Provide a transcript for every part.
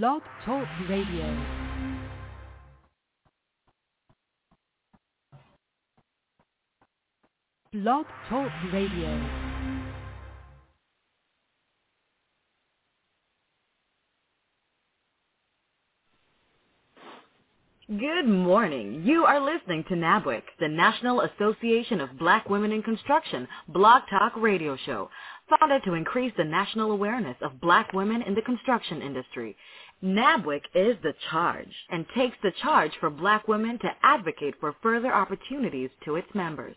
Blog Talk Radio. Blog Talk Radio. Good morning. You are listening to NABWIC, the National Association of Black Women in Construction Blog Talk Radio Show, founded to increase the national awareness of black women in the construction industry. NABWIC is the charge and takes the charge for black women to advocate for further opportunities to its members.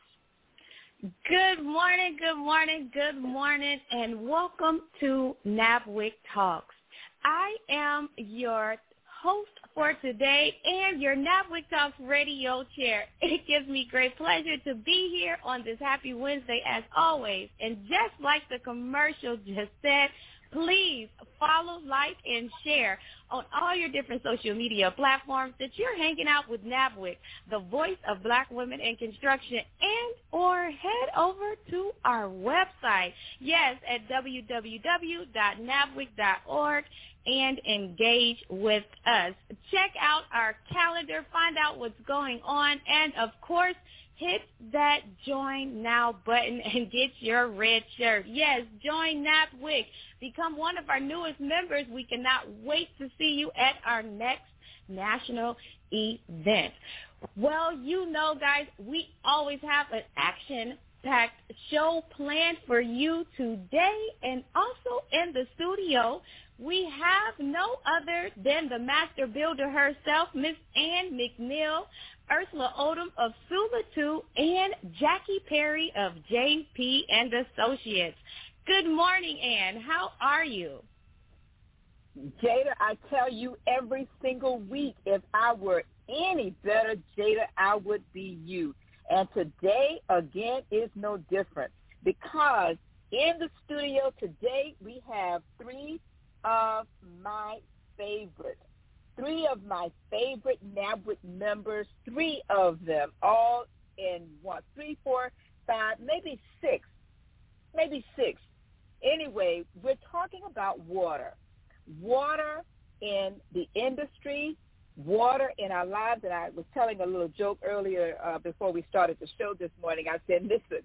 Good morning, good morning, good morning, and welcome to NABWIC Talks. I am your host for today and your NABWIC Talks radio chair. It gives me great pleasure to be here on this happy Wednesday as always. And just like the commercial just said, please follow, like, and share on all your different social media platforms that you're hanging out with NABWIC, the voice of black women in construction, and or head over to our website, yes, at www.nabwic.org and engage with us. Check out our calendar, find out what's going on, and of course, hit that join now button and get your red shirt. Yes, join NABWIC. Become one of our newest members. We cannot wait to see you at our next national event. Well, you know, guys, we always have an action-packed show planned for you today and also in the studio we have no other than the master builder herself, Miss Ann McNeil, Ursula Odom of Sula 2, and Jackie Perry of JP and Associates. Good morning, Ann. How are you? Jada, I tell you every single week, if I were any better, Jada, I would be you. And today, again, is no different because in the studio today, we have three of my favorite. three of my favorite NABWIC members, three of them, all in one, three, four, five, maybe six, maybe six. Anyway, we're talking about water. Water in the industry, water in our lives. And I was telling a little joke earlier uh, before we started the show this morning. I said, listen,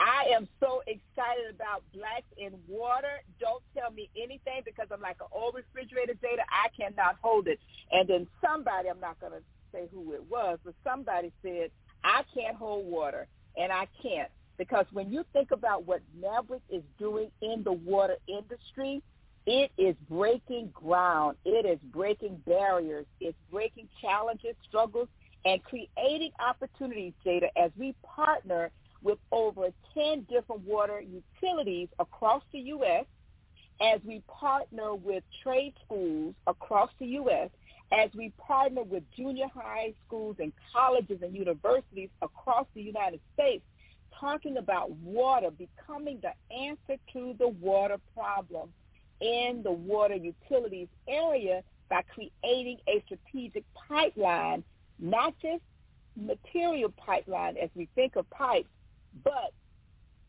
I am so excited about blacks in water. Don't tell me anything because I'm like an old refrigerator Jada. I cannot hold it. And then somebody, I'm not going to say who it was, but somebody said, I can't hold water. And I can't because when you think about what NABWIC is doing in the water industry, it is breaking ground. It is breaking barriers. It's breaking challenges, struggles, and creating opportunities, Jada, as we partner with over 10 different water utilities across the U.S., as we partner with trade schools across the U.S., as we partner with junior high schools and colleges and universities across the United States, talking about water becoming the answer to the water problem in the water utilities area by creating a strategic pipeline, not just material pipeline as we think of pipes, but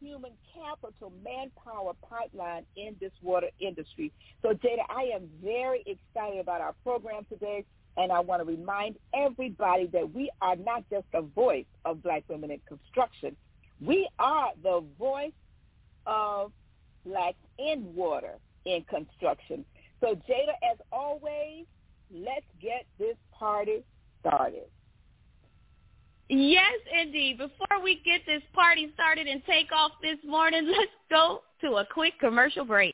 human capital, manpower pipeline in this water industry. So Jada, I am very excited about our program today. And I want to remind everybody that we are not just the voice of black women in construction. We are the voice of black in water in construction. So Jada, as always, let's get this party started. Yes, indeed. Before we get this party started and take off this morning, let's go to a quick commercial break.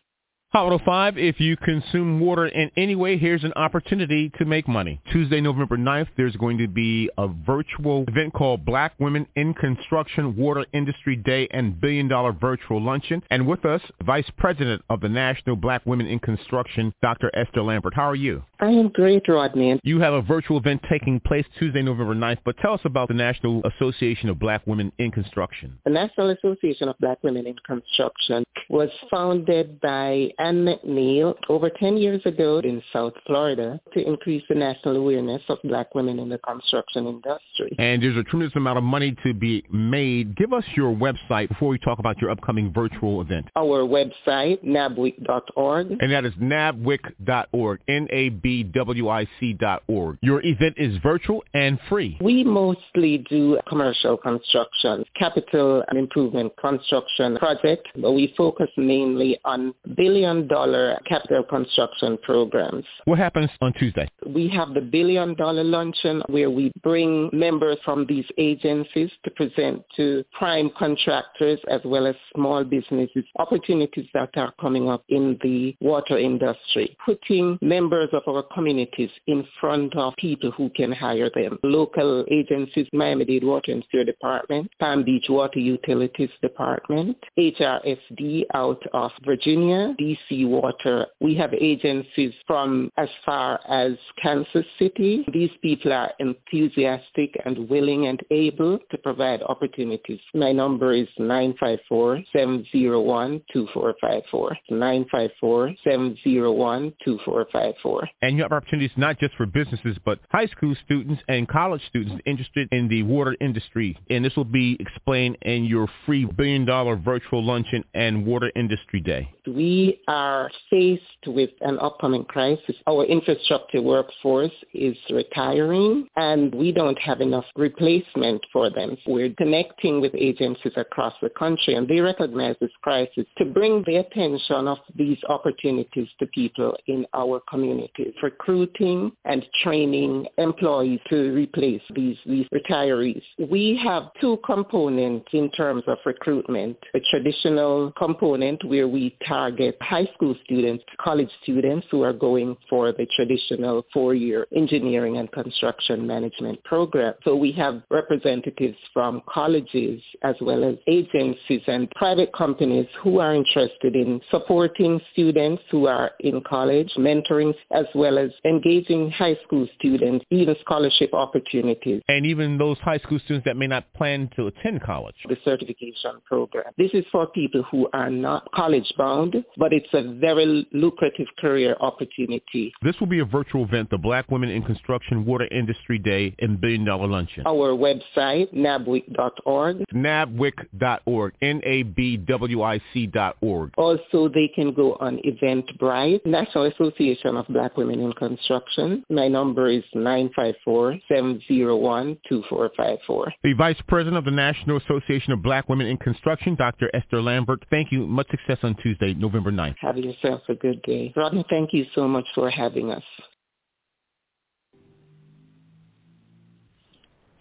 Hot 5, if you consume water in any way, here's an opportunity to make money. Tuesday, November 9th, there's going to be a virtual event called Black Women in Construction Water Industry Day and Billion Dollar Virtual Luncheon. And with us, Vice President of the National Black Women in Construction, Dr. Esther Lambert. How are you? I am great, Rodney. You have a virtual event taking place Tuesday, November 9th, but tell us about the National Association of Black Women in Construction. The National Association of Black Women in Construction was founded by Ann McNeil over 10 years ago in South Florida to increase the national awareness of black women in the construction industry. And there's a tremendous amount of money to be made. Give us your website before we talk about your upcoming virtual event. Our website, nabwic.org. And that is nabwic.org, N-A-B-W-I-C dot org. Your event is virtual and free. We mostly do commercial construction, capital and improvement construction projects, but we focus mainly on billion dollar capital construction programs. What happens on Tuesday? We have the billion dollar luncheon where we bring members from these agencies to present to prime contractors as well as small businesses opportunities that are coming up in the water industry, putting members of our communities in front of people who can hire them. Local agencies, Miami-Dade Water and Sewer Department, Palm Beach Water Utilities Department, HRSD out of Virginia, DC Water. We have agencies from as far as Kansas City. These people are enthusiastic and willing and able to provide opportunities. My number is 954-701-2454. 954-701-2454. And you have opportunities not just for businesses, but high school students and college students interested in the water industry. And this will be explained in your free billion dollar virtual luncheon and water industry day. We are faced with an upcoming crisis. Our infrastructure workforce is retiring and we don't have enough replacement for them. We're connecting with agencies across the country and they recognize this crisis to bring the attention of these opportunities to people in our communities, recruiting and training employees to replace these, these retirees. We have two components in terms of recruitment. A traditional component where we target high school students, college students who are going for the traditional four-year engineering and construction management program. So we have representatives from colleges as well as agencies and private companies who are interested in supporting students who are in college, mentoring, as well as engaging high school students, even scholarship opportunities. And even those high school students that may not plan to attend college. The certification program. This is for people who are not college bound, but it's a very lucrative career opportunity. This will be a virtual event, the Black Women in Construction Water Industry Day and Billion Dollar Luncheon. Our website, nabwic.org. nabwic.org, N-A-B-W-I-C dot org. Also, they can go on Eventbrite, National Association of Black Women in Construction. My number is 954-701-2454. The Vice President of the National Association of Black Women in Construction, Dr. Esther Lambert. Thank you. Much success on Tuesday, November 9th. Have yourself a good day. Rodney, thank you so much for having us.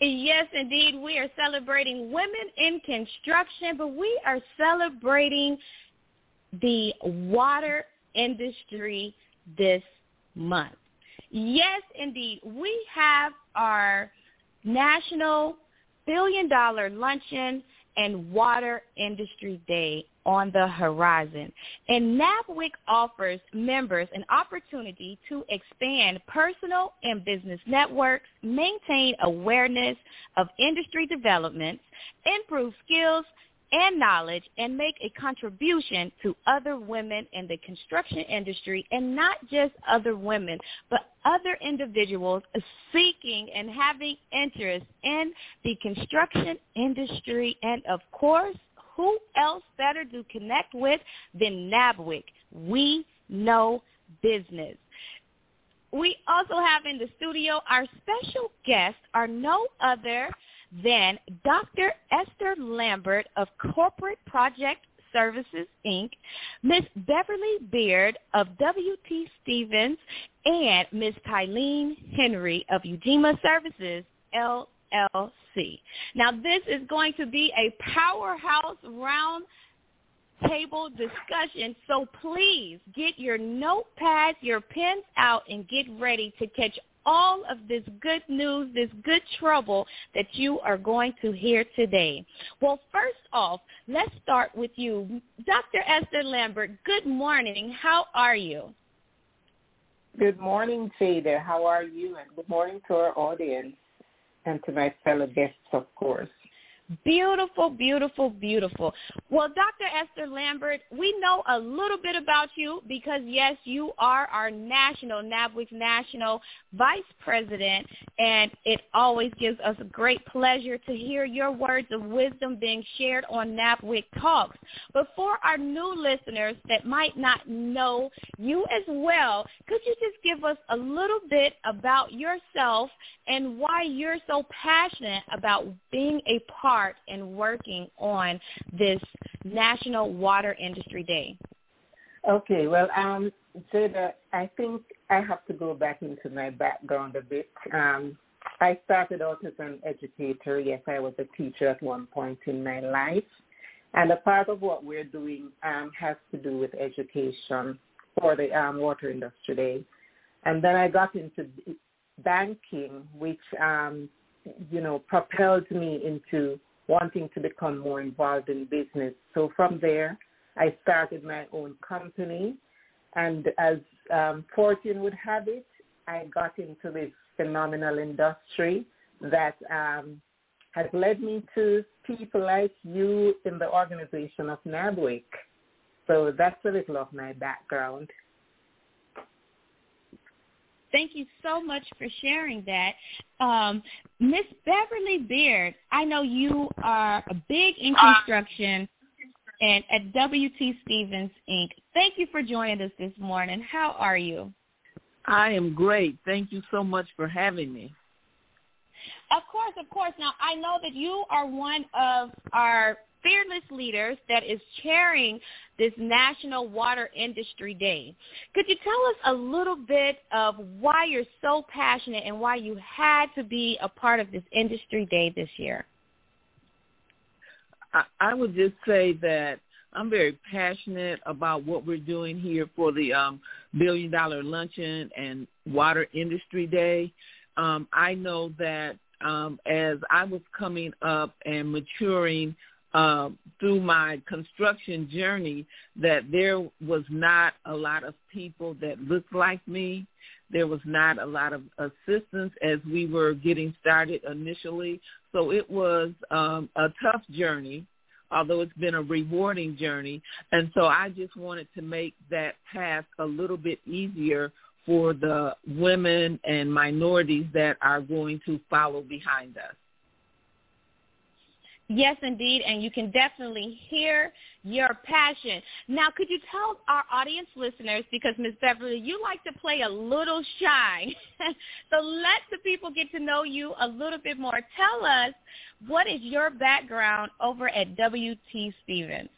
Yes, indeed. We are celebrating women in construction, but we are celebrating the water industry this month. Yes, indeed. We have our National Billion Dollar Luncheon and Water Industry Day on the horizon. And NABWIC offers members an opportunity to expand personal and business networks, maintain awareness of industry developments, improve skills and knowledge, and make a contribution to other women in the construction industry, and not just other women, but other individuals seeking and having interest in the construction industry, and of course, who else better to connect with than NABWIC? We know business. We also have in the studio our special guests are no other than Dr. Esther Lambert of Corporate Project Services, Inc., Ms. Beverly Beard of W.T. Stevens, and Ms. Tylene Henry of Ujima Services, LLC. C. Now, this is going to be a powerhouse round table discussion. So please get your notepads, your pens out, and get ready to catch all of this good news, this good trouble that you are going to hear today. Well, first off, let's start with you. Dr. Esther Lambert, good morning. How are you? Good morning, Jada. How are you? And good morning to our audience and to my fellow guests, of course. Beautiful, beautiful, beautiful. Well, Dr. Esther Lambert, we know a little bit about you because, yes, you are our national, NABWIC national vice president, and it always gives us great pleasure to hear your words of wisdom being shared on NABWIC Talks. But for our new listeners that might not know you as well, could you just give us a little bit about yourself and why you're so passionate about being a part and working on this National Water Industry Day? Okay, well, um, Jada, I think I have to go back into my background a bit. Um, I started out as an educator. Yes, I was a teacher at one point in my life. And a part of what we're doing um, has to do with education for the um, water industry day. And then I got into banking, which, um, you know, propelled me into wanting to become more involved in business. So from there, I started my own company. And as um, fortune would have it, I got into this phenomenal industry that um, has led me to people like you in the organization of NABWIC. So that's a little of my background. Thank you so much for sharing that. Um, Miss Beverly Beard, I know you are a big in construction and at WT Stevens Inc. Thank you for joining us this morning. How are you? I am great. Thank you so much for having me. Of course, of course. Now, I know that you are one of our fearless leaders that is chairing this National Water Industry Day. Could you tell us a little bit of why you're so passionate and why you had to be a part of this industry day this year? I, I would just say that I'm very passionate about what we're doing here for the um, Billion Dollar Luncheon and Water Industry Day. Um, I know that um, as I was coming up and maturing uh, through my construction journey that there was not a lot of people that looked like me. There was not a lot of assistance as we were getting started initially. So it was um, a tough journey, although it's been a rewarding journey. And so I just wanted to make that path a little bit easier for the women and minorities that are going to follow behind us. Yes, indeed, and you can definitely hear your passion. Now, could you tell our audience listeners, because Ms. Beverly, you like to play a little shy, so let the people get to know you a little bit more. Tell us, what is your background over at WT Stevens?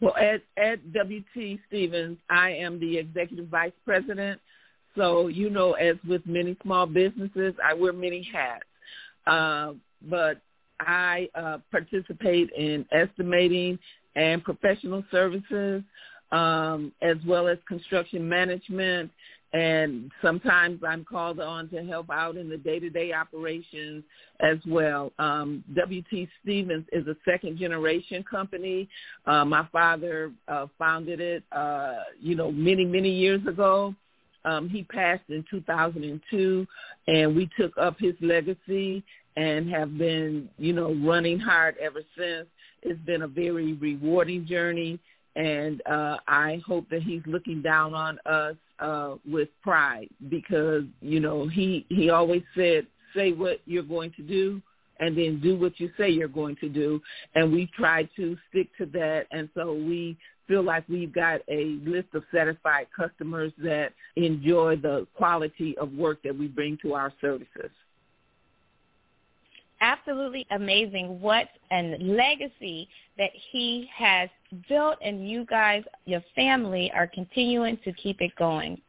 Well, at, at WT Stevens, I am the executive vice president. So, you know, as with many small businesses, I wear many hats. Uh, but I uh, participate in estimating and professional services, um, as well as construction management. And sometimes I'm called on to help out in the day-to-day operations as well. Um, WT Stevens is a second-generation company. Uh, my father uh, founded it, uh, you know, many, many years ago. Um, he passed in 2002, and we took up his legacy and have been, you know, running hard ever since. It's been a very rewarding journey, and uh, I hope that he's looking down on us uh, with pride because, you know, he he always said, "Say what you're going to do." And then do what you say you're going to do. And we've tried to stick to that. And so we feel like we've got a list of satisfied customers that enjoy the quality of work that we bring to our services absolutely amazing what a legacy that he has built and you guys, your family, are continuing to keep it going.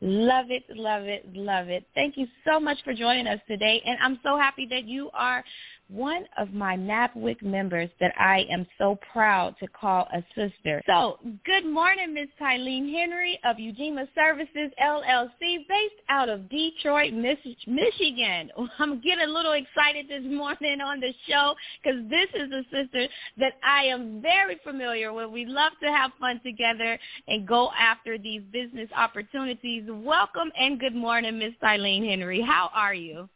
Love it, love it, love it. Thank you so much for joining us today. And I'm so happy that you are one of my NABWIC members that I am so proud to call a sister. So good morning, Ms. Tylene Henry of Ujima Services, LLC, based out of Detroit, Michigan. I'm getting a little excited this morning on the show because this is a sister that I am very familiar with. We love to have fun together and go after these business opportunities. Welcome and good morning, Ms. Tylene Henry. How are you?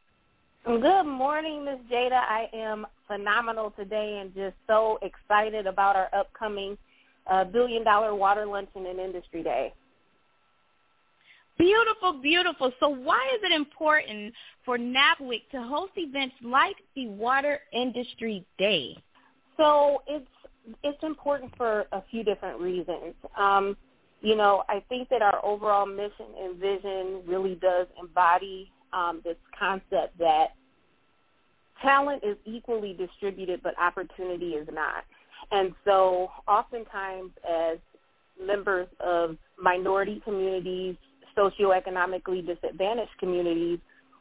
Good morning, Miss Jada. I am phenomenal today and just so excited about our upcoming uh, Billion Dollar Water Luncheon and Industry Day. Beautiful, beautiful. So why is it important for NABWIC to host events like the Water Industry Day? So it's it's important for a few different reasons. Um, you know, I think that our overall mission and vision really does embody um, this concept that talent is equally distributed, but opportunity is not. And so oftentimes as members of minority communities, socioeconomically disadvantaged communities,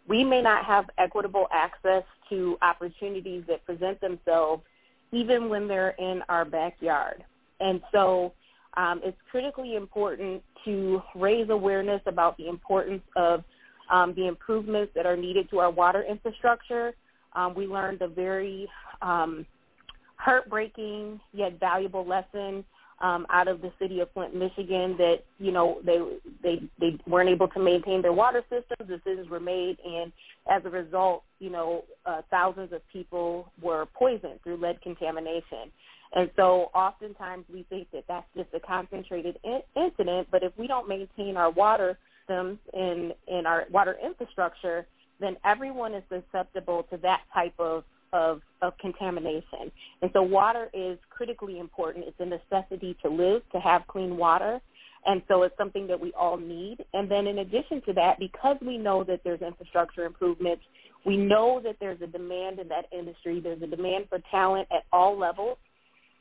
we may not have equitable access to opportunities that present themselves even when they're in our backyard. And so um, it's critically important to raise awareness about the importance of um, the improvements that are needed to our water infrastructure. Um, we learned a very um, heartbreaking yet valuable lesson um, out of the city of Flint, Michigan, that you know they they they weren't able to maintain their water systems. Decisions were made, and as a result, you know uh, thousands of people were poisoned through lead contamination. And so oftentimes we think that that's just a concentrated in- incident, but if we don't maintain our water systems and our water infrastructure, then everyone is susceptible to that type of, of, of contamination. And so water is critically important. It's a necessity to live, to have clean water. And so it's something that we all need. And then in addition to that, because we know that there's infrastructure improvements, we know that there's a demand in that industry. There's a demand for talent at all levels,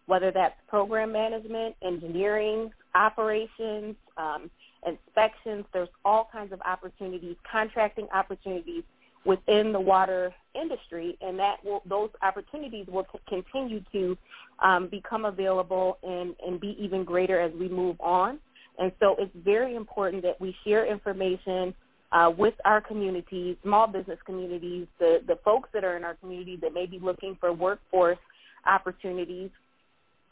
whether that's program management, engineering, operations, um, inspections. There's all kinds of opportunities, contracting opportunities within the water industry, and that will, those opportunities will continue to um, become available and, and be even greater as we move on. And so it's very important that we share information uh, with our communities, small business communities, the, the folks that are in our community that may be looking for workforce opportunities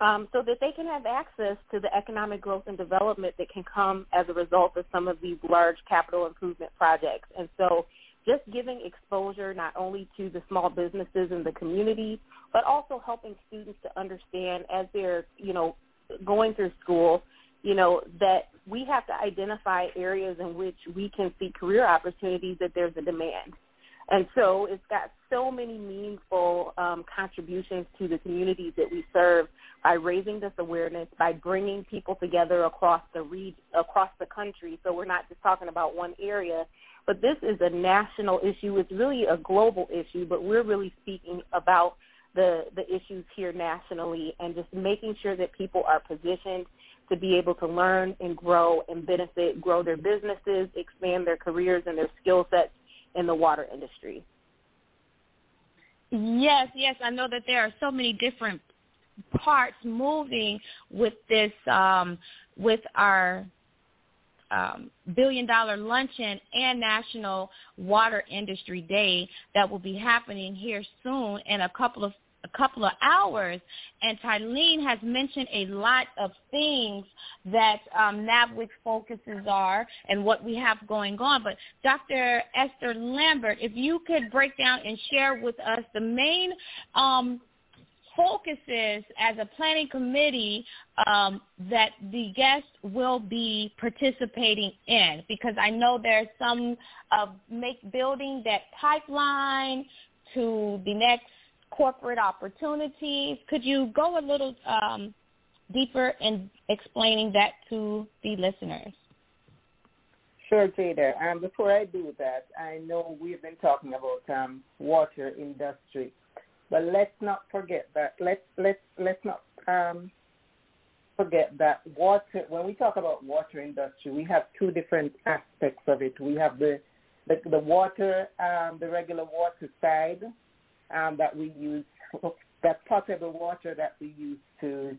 um, so that they can have access to the economic growth and development that can come as a result of some of these large capital improvement projects. And so just giving exposure not only to the small businesses in the community, but also helping students to understand as they're, you know, going through school, you know, that we have to identify areas in which we can see career opportunities that there's a demand. And so it's got so many meaningful um, contributions to the communities that we serve by raising this awareness, by bringing people together across the re- across the country. So we're not just talking about one area, but this is a national issue. It's really a global issue, but we're really speaking about the the issues here nationally and just making sure that people are positioned to be able to learn and grow and benefit, grow their businesses, expand their careers and their skill sets in the water industry. Yes, yes, I know that there are so many different parts moving with this um, with our um, billion dollar luncheon and national water industry day that will be happening here soon in a couple of couple of hours, and Tylene has mentioned a lot of things that um, NABWIC focuses are and what we have going on. But Dr. Esther Lambert, if you could break down and share with us the main um, focuses as a planning committee um, that the guests will be participating in because I know there's some uh, make building that pipeline to the next corporate opportunities. Could you go a little um, deeper in explaining that to the listeners? Sure, Jada. Um, before I do that, I know we've been talking about um, water industry, but let's not forget that. Let's let's let's not um, forget that water. When we talk about water industry, we have two different aspects of it. We have the the, the water, um, the regular water side um, that we use, that potable water that we use to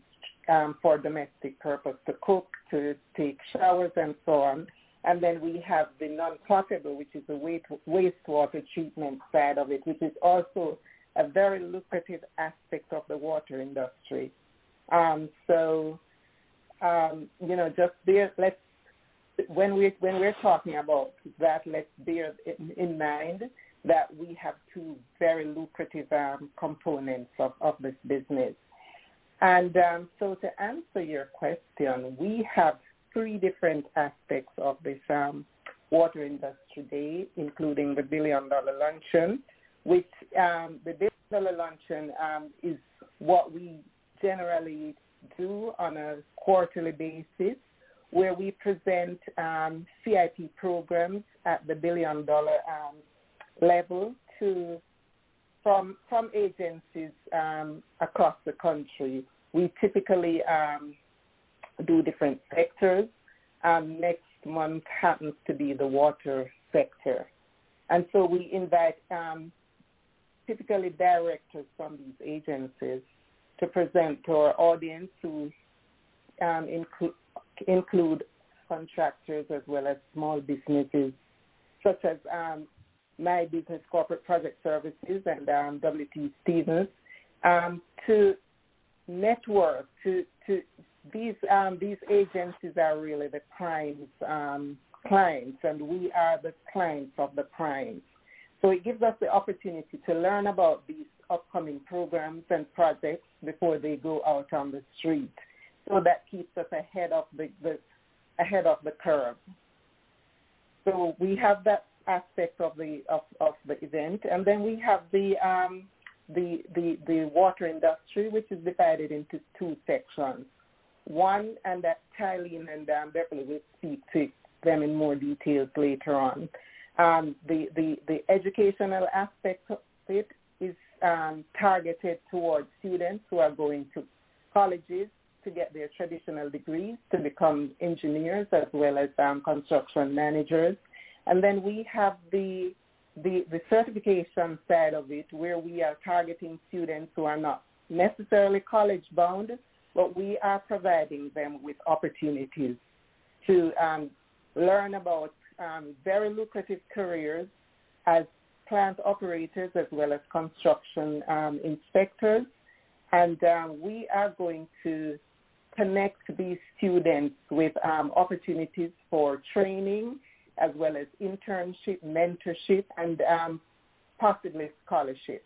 um, for domestic purpose, to cook, to take showers, and so on. And then we have the non-potable, which is the waste, wastewater treatment side of it, which is also a very lucrative aspect of the water industry. Um, so, um, you know, just bear, let's when we when we're talking about that, let's bear in mind that we have two very lucrative um, components of, of this business. And um, so to answer your question, we have three different aspects of this um, water industry day, including the billion dollar luncheon, which um, the billion dollar luncheon um, is what we generally do on a quarterly basis where we present um, CIP programs at the billion dollar um, level to from from agencies um, across the country. We typically um, do different sectors. Um, next month happens to be the water sector, and so we invite um, typically directors from these agencies to present to our audience who um, include, include contractors as well as small businesses such as um, My Business Corporate Project Services and um, W.T. Stevens um, to network to to these um, these agencies are really the primes um, clients and we are the clients of the primes. So it gives us the opportunity to learn about these upcoming programs and projects before they go out on the street. So that keeps us ahead of the, the ahead of the curve. So we have that aspect of the of, of the event, and then we have the um, the, the the water industry, which is divided into two sections. One, and that Tylene and um, Beverly will speak to them in more details later on. Um, the, the, the educational aspect of it is um, targeted towards students who are going to colleges to get their traditional degrees to become engineers as well as um, construction managers. And then we have the, the, the certification side of it where we are targeting students who are not necessarily college bound, but we are providing them with opportunities to um, learn about um, very lucrative careers as plant operators as well as construction um, inspectors. And um, we are going to connect these students with um, opportunities for training as well as internship, mentorship, and um, possibly scholarships.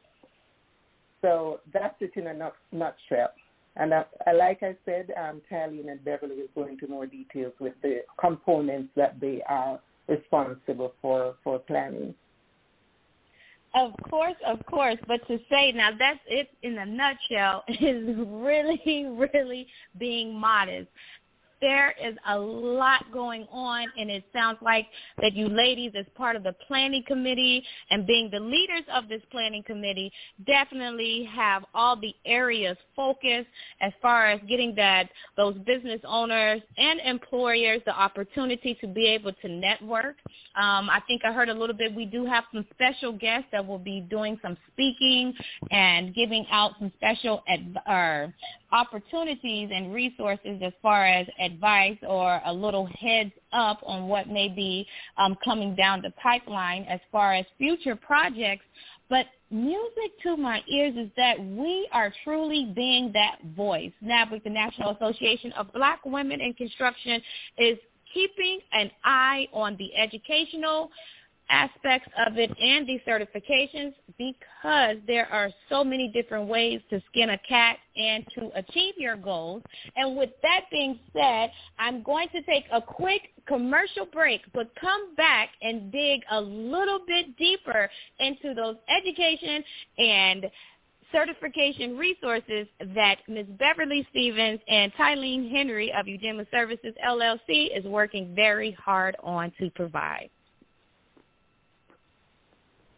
So that's it in a nutshell. And uh, like I said, um, Tylene and Beverly will go into more details with the components that they are responsible for, for planning. Of course, of course. But to say now that's it in a nutshell is really, really being modest there is a lot going on and it sounds like that you ladies as part of the planning committee and being the leaders of this planning committee definitely have all the areas focused as far as getting that those business owners and employers the opportunity to be able to network. Um, I think I heard a little bit we do have some special guests that will be doing some speaking and giving out some special or opportunities and resources as far as advice or a little heads up on what may be um, coming down the pipeline as far as future projects. But music to my ears is that we are truly being that voice. NABWIC, the National Association of Black Women in Construction, is keeping an eye on the educational aspects of it and these certifications because there are so many different ways to skin a cat and to achieve your goals. And with that being said, I'm going to take a quick commercial break, but come back and dig a little bit deeper into those education and certification resources that Ms. Beverly Stevens and Tylene Henry of Ujima Services LLC is working very hard on to provide.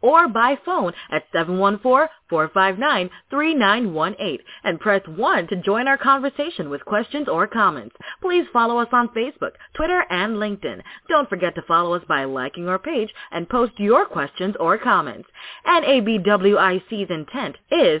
or by phone at 714-459-3918 and press 1 to join our conversation with questions or comments. Please follow us on Facebook, Twitter, and LinkedIn. Don't forget to follow us by liking our page and post your questions or comments. NABWIC's intent is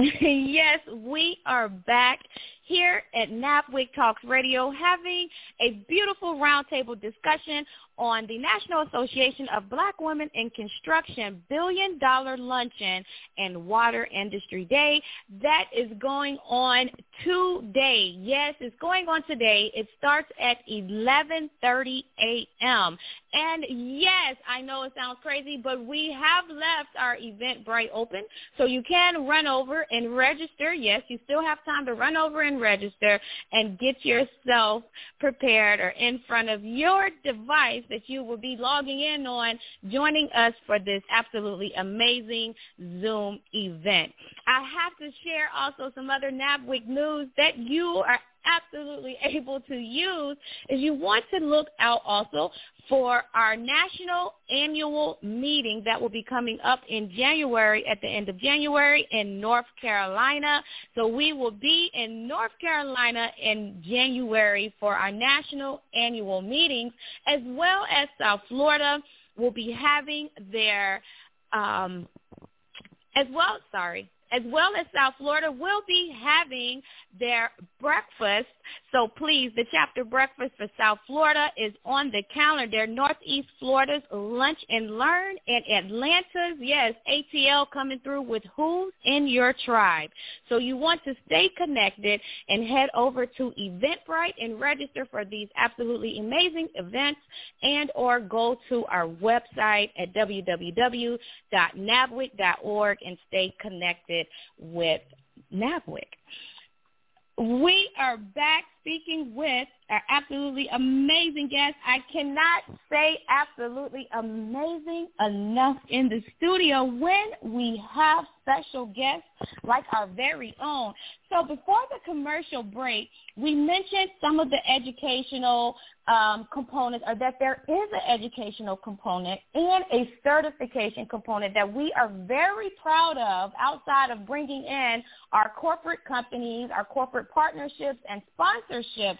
yes, we are back here at NABWIC Talks Radio having a beautiful roundtable discussion on the National Association of Black Women in Construction Billion Dollar Luncheon and Water Industry Day. That is going on today. Yes, it's going on today. It starts at 11:30 a.m. And yes, I know it sounds crazy, but we have left our Eventbrite open, so you can run over and register. Yes, you still have time to run over and register and get yourself prepared or in front of your device that you will be logging in on, joining us for this absolutely amazing Zoom event. I have to share also some other NABWIC news that you are absolutely able to use is you want to look out also for our national annual meeting that will be coming up in January at the end of January in North Carolina. So we will be in North Carolina in January for our national annual meetings as well as South Florida will be having their um as well sorry as well as South Florida will be having their breakfast. So please, the chapter breakfast for South Florida is on the calendar. Northeast Florida's Lunch and Learn and Atlanta's, yes, ATL coming through with Who's in Your Tribe. So you want to stay connected and head over to Eventbrite and register for these absolutely amazing events and or go to our website at www.nabwic.org and stay connected with NABWIC. We are back speaking with our absolutely amazing guest. I cannot say absolutely amazing enough in the studio when we have special guests like our very own. So before the commercial break, we mentioned some of the educational um, components, or that there is an educational component and a certification component that we are very proud of outside of bringing in our corporate companies, our corporate partnerships and sponsorships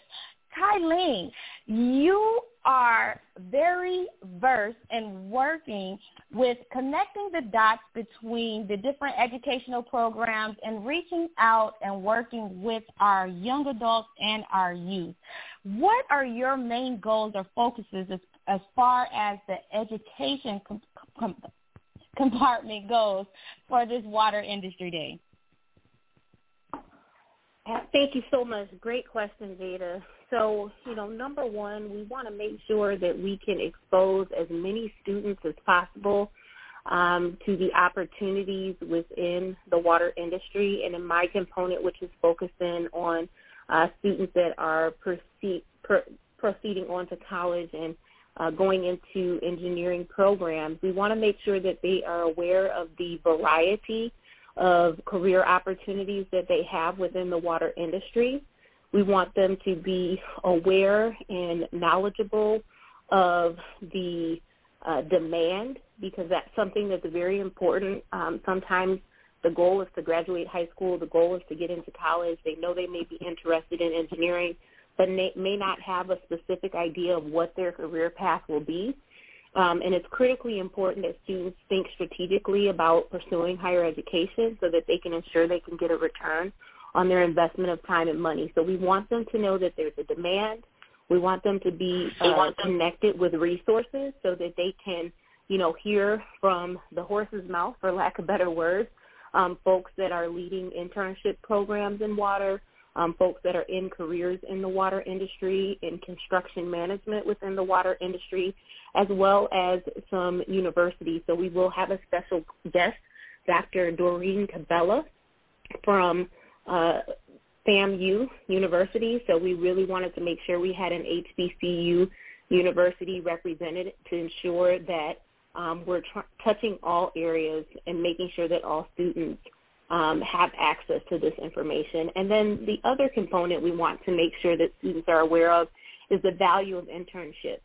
Tylene, you are very versed in working with connecting the dots between the different educational programs and reaching out and working with our young adults and our youth. What are your main goals or focuses as, as far as the education com- com- compartment goes for this Water Industry Day? Thank you so much. Great question, Jada. So, you know, number one, we want to make sure that we can expose as many students as possible um, to the opportunities within the water industry. And in my component, which is focusing on uh, students that are proceed, per, proceeding on to college and uh, going into engineering programs, we want to make sure that they are aware of the variety of career opportunities that they have within the water industry. We want them to be aware and knowledgeable of the uh, demand because that's something that's very important. Um, sometimes the goal is to graduate high school. The goal is to get into college. They know they may be interested in engineering, but may, may not have a specific idea of what their career path will be. Um, and it's critically important that students think strategically about pursuing higher education so that they can ensure they can get a return on their investment of time and money. So we want them to know that there's a demand. We want them to be uh, connected with resources so that they can, you know, hear from the horse's mouth, for lack of better words, um, folks that are leading internship programs in water, um, folks that are in careers in the water industry, in construction management within the water industry, as well as some universities. So we will have a special guest, Dr. Doreen Cabela from uh, FAMU University. So we really wanted to make sure we had an HBCU university represented to ensure that um, we're tr- touching all areas and making sure that all students um, have access to this information. And then the other component we want to make sure that students are aware of is the value of internships.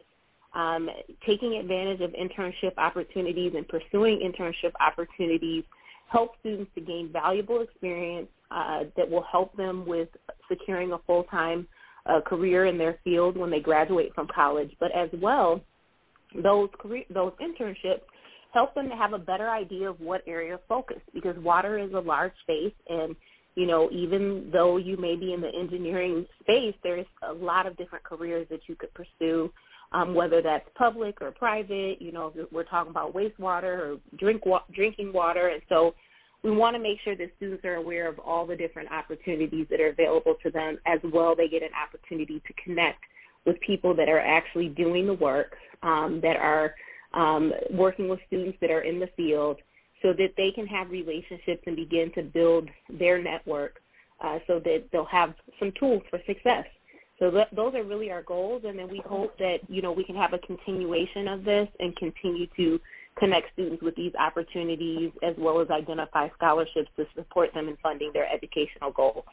Um, taking advantage of internship opportunities and pursuing internship opportunities help students to gain valuable experience uh, that will help them with securing a full-time uh, career in their field when they graduate from college. But as well, those career, those internships help them to have a better idea of what area of focus because water is a large space and you know even though you may be in the engineering space there's a lot of different careers that you could pursue um, whether that's public or private you know we're talking about wastewater or drink wa- drinking water and so we want to make sure that students are aware of all the different opportunities that are available to them as well they get an opportunity to connect with people that are actually doing the work um, that are um, working with students that are in the field so that they can have relationships and begin to build their network uh, so that they'll have some tools for success. So th- those are really our goals, and then we hope that you know we can have a continuation of this and continue to connect students with these opportunities as well as identify scholarships to support them in funding their educational goals.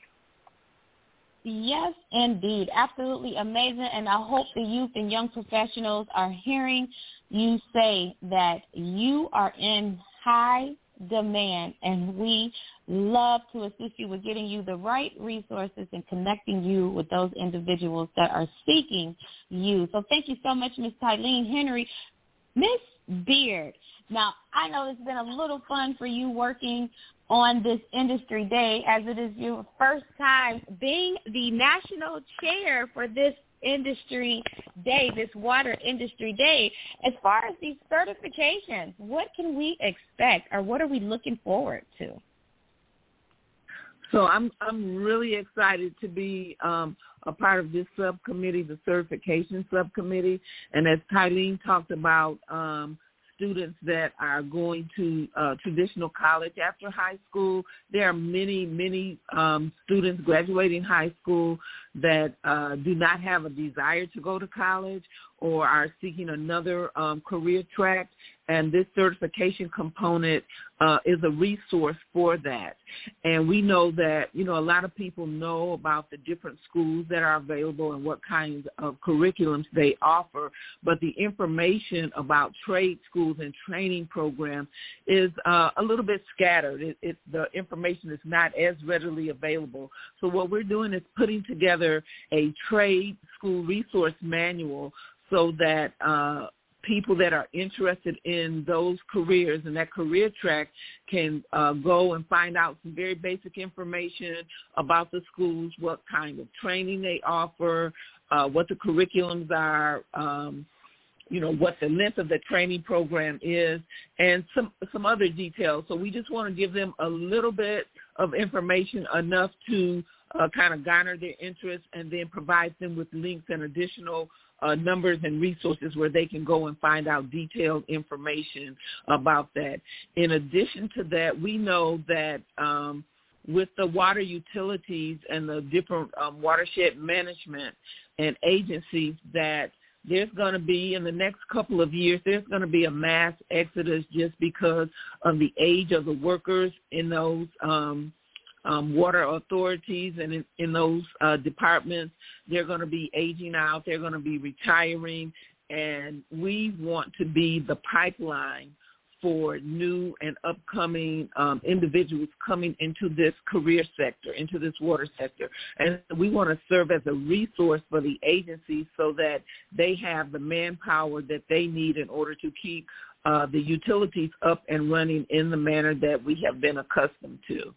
Yes, indeed. Absolutely amazing. And I hope the youth and young professionals are hearing you say that you are in high demand and we love to assist you with getting you the right resources and connecting you with those individuals that are seeking you. So thank you so much, Ms. Tylene Henry. Miss Beard, now I know it's been a little fun for you working on this industry day as it is your first time being the national chair for this industry day, this water industry day. As far as these certifications, what can we expect or what are we looking forward to? So I'm I'm really excited to be um, a part of this subcommittee, the certification subcommittee, and as Tylene talked about, um, students that are going to uh, traditional college after high school. There are many, many um, students graduating high school that uh, do not have a desire to go to college or are seeking another um, career track and this certification component uh, is a resource for that. And we know that, you know, a lot of people know about the different schools that are available and what kinds of curriculums they offer, but the information about trade schools and training programs is uh, a little bit scattered. It, it, the information is not as readily available. So what we're doing is putting together a trade school resource manual so that uh, people that are interested in those careers and that career track can uh, go and find out some very basic information about the schools, what kind of training they offer, uh, what the curriculums are, um, you know, what the length of the training program is, and some some other details. So we just want to give them a little bit of information enough to uh, kind of garner their interest and then provide them with links and additional uh, numbers and resources where they can go and find out detailed information about that. In addition to that, we know that um, with the water utilities and the different um, watershed management and agencies that there's going to be in the next couple of years there's going to be a mass exodus just because of the age of the workers in those um, um, water authorities and in, in those uh, departments. They're going to be aging out. They're going to be retiring. And we want to be the pipeline for new and upcoming um, individuals coming into this career sector, into this water sector. And we want to serve as a resource for the agencies so that they have the manpower that they need in order to keep uh, the utilities up and running in the manner that we have been accustomed to.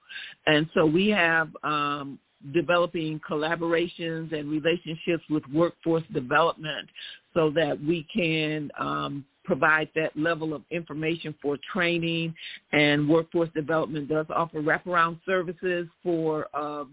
And so we have um, developing collaborations and relationships with workforce development so that we can um, provide that level of information for training and workforce development does offer wraparound services for uh,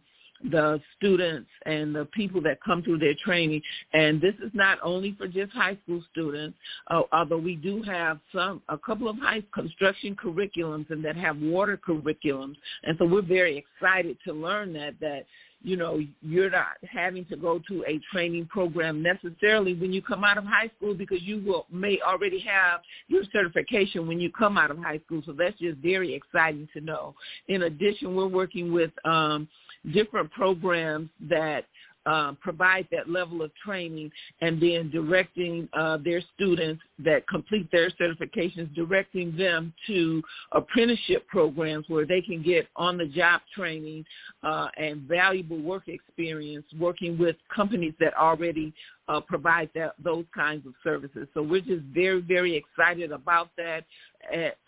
the students and the people that come through their training. And this is not only for just high school students, uh, although we do have some a couple of high construction curriculums and that have water curriculums. And so we're very excited to learn that that you know, you're not having to go to a training program necessarily when you come out of high school because you will may already have your certification when you come out of high school. So that's just very exciting to know. In addition, we're working with um, different programs that uh, provide that level of training and then directing uh, their students that complete their certifications, directing them to apprenticeship programs where they can get on-the-job training uh, and valuable work experience working with companies that already uh, provide that, those kinds of services. So we're just very, very excited about that.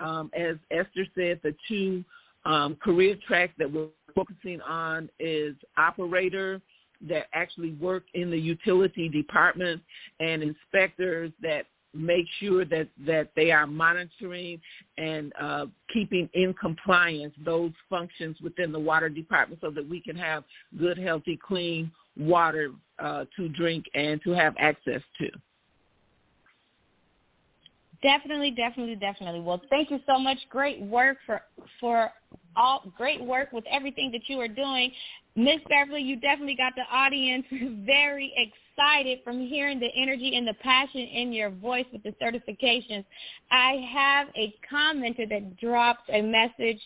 um, as Esther said, the two um, career tracks that we're focusing on is operator, that actually work in the utility department and inspectors that make sure that that they are monitoring and uh, keeping in compliance those functions within the water department so that we can have good, healthy, clean water uh, to drink and to have access to. Definitely, definitely, definitely. Well, thank you so much. Great work for for all great work with everything that you are doing. Miss Beverly, you definitely got the audience very excited from hearing the energy and the passion in your voice with the certifications. I have a commenter that dropped a message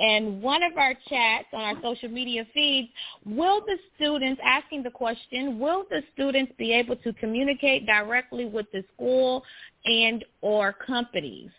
in one of our chats on our social media feeds, will the students, asking the question, will the students be able to communicate directly with the school and or companies?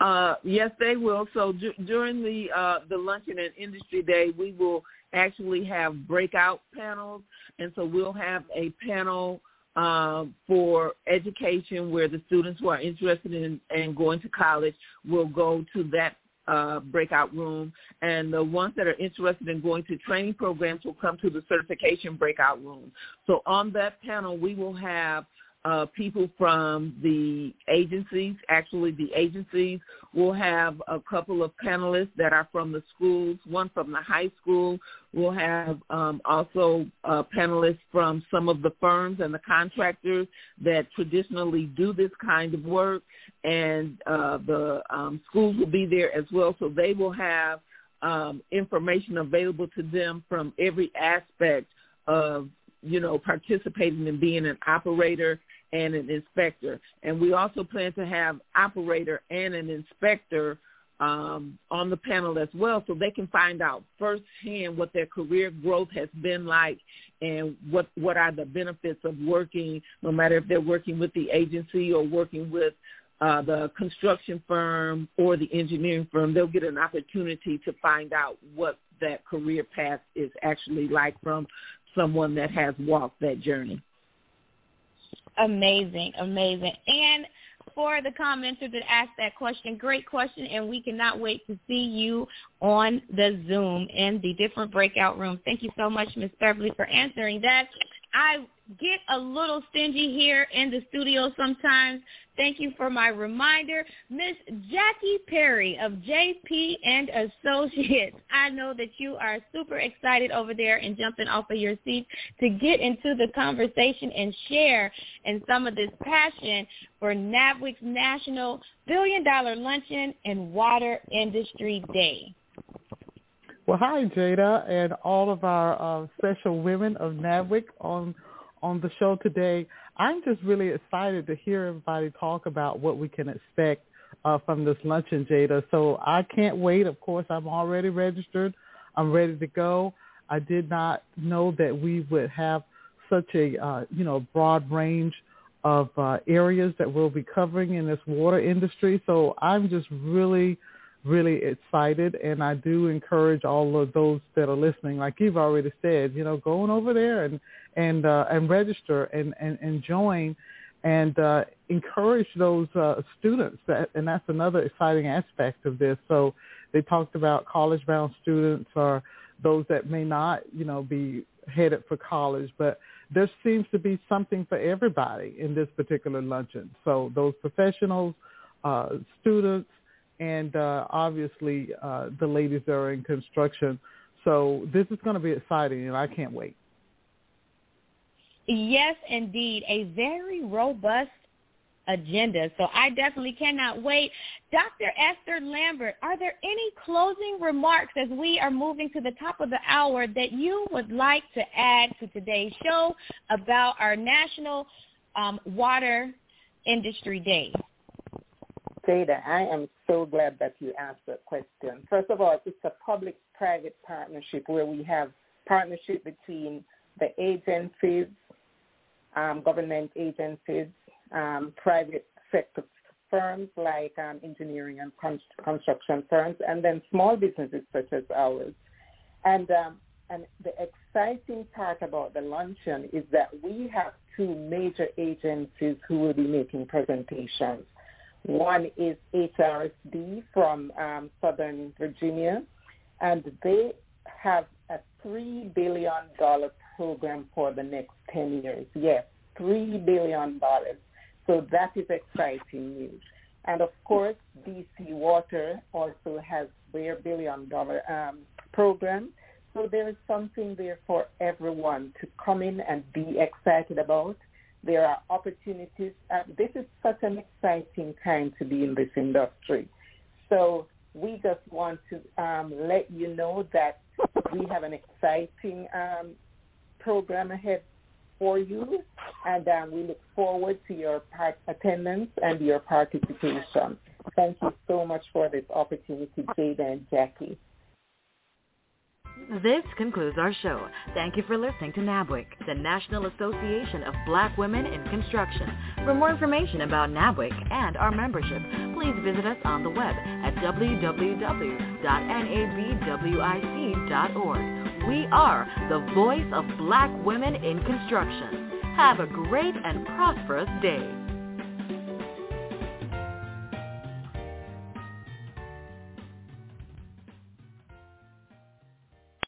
Uh, yes, they will. So d- during the uh, the luncheon and industry day, we will actually have breakout panels, and so we'll have a panel uh, for education where the students who are interested in, in going to college will go to that uh, breakout room, and the ones that are interested in going to training programs will come to the certification breakout room. So on that panel, we will have uh, people from the agencies. Actually, the agencies will have a couple of panelists that are from the schools, one from the high school. We'll have um, also uh, panelists from some of the firms and the contractors that traditionally do this kind of work, and uh, the um, schools will be there as well. So they will have um, information available to them from every aspect of you know, participating in being an operator and an inspector. And we also plan to have operator and an inspector um, on the panel as well so they can find out firsthand what their career growth has been like and what, what are the benefits of working, no matter if they're working with the agency or working with uh, the construction firm or the engineering firm, they'll get an opportunity to find out what that career path is actually like from someone that has walked that journey. Amazing, amazing. And for the commenter that asked that question, great question, and we cannot wait to see you on the Zoom in the different breakout rooms. Thank you so much, Ms. Beverly, for answering that. I get a little stingy here in the studio sometimes. Thank you for my reminder. Miss Jackie Perry of JP and Associates. I know that you are super excited over there and jumping off of your seat to get into the conversation and share in some of this passion for NABWIC's National Billion Dollar Luncheon and Water Industry Day. Well, hi, Jada, and all of our uh, special women of NABWIC on on the show today. I'm just really excited to hear everybody talk about what we can expect uh, from this luncheon, Jada. So I can't wait. Of course, I'm already registered. I'm ready to go. I did not know that we would have such a uh, you know broad range of uh, areas that we'll be covering in this water industry. So I'm just really really excited and I do encourage all of those that are listening, like you've already said, you know, going over there and and uh, and register and, and, and join and uh, encourage those uh, students that and that's another exciting aspect of this. So they talked about college bound students or those that may not, you know, be headed for college, but there seems to be something for everybody in this particular luncheon. So those professionals, uh, students, and uh, obviously uh, the ladies that are in construction. So this is going to be exciting, and I can't wait. Yes, indeed. A very robust agenda. So I definitely cannot wait. Dr. Esther Lambert, are there any closing remarks as we are moving to the top of the hour that you would like to add to today's show about our National um, Water Industry Day? Jada, I am so glad that you asked that question. First of all, it's a public-private partnership where we have partnership between the agencies, um, government agencies, um, private sector firms like um, engineering and con- construction firms, and then small businesses such as ours. And um, and the exciting part about the luncheon is that we have two major agencies who will be making presentations. One is HRSD from um, Southern Virginia, and they have a $3 billion program for the next 10 years. Yes, $3 billion. So that is exciting news. And of course, DC Water also has their billion dollar um, program. So there is something there for everyone to come in and be excited about. There are opportunities. Uh, this is such an exciting time to be in this industry. So we just want to um, let you know that we have an exciting um, program ahead for you, and um, we look forward to your part- attendance and your participation. Thank you so much for this opportunity, Jada and Jackie. This concludes our show. Thank you for listening to NABWIC, the National Association of Black Women in Construction. For more information about NABWIC and our membership, please visit us on the web at www.nabwic.org. We are the voice of black women in construction. Have a great and prosperous day.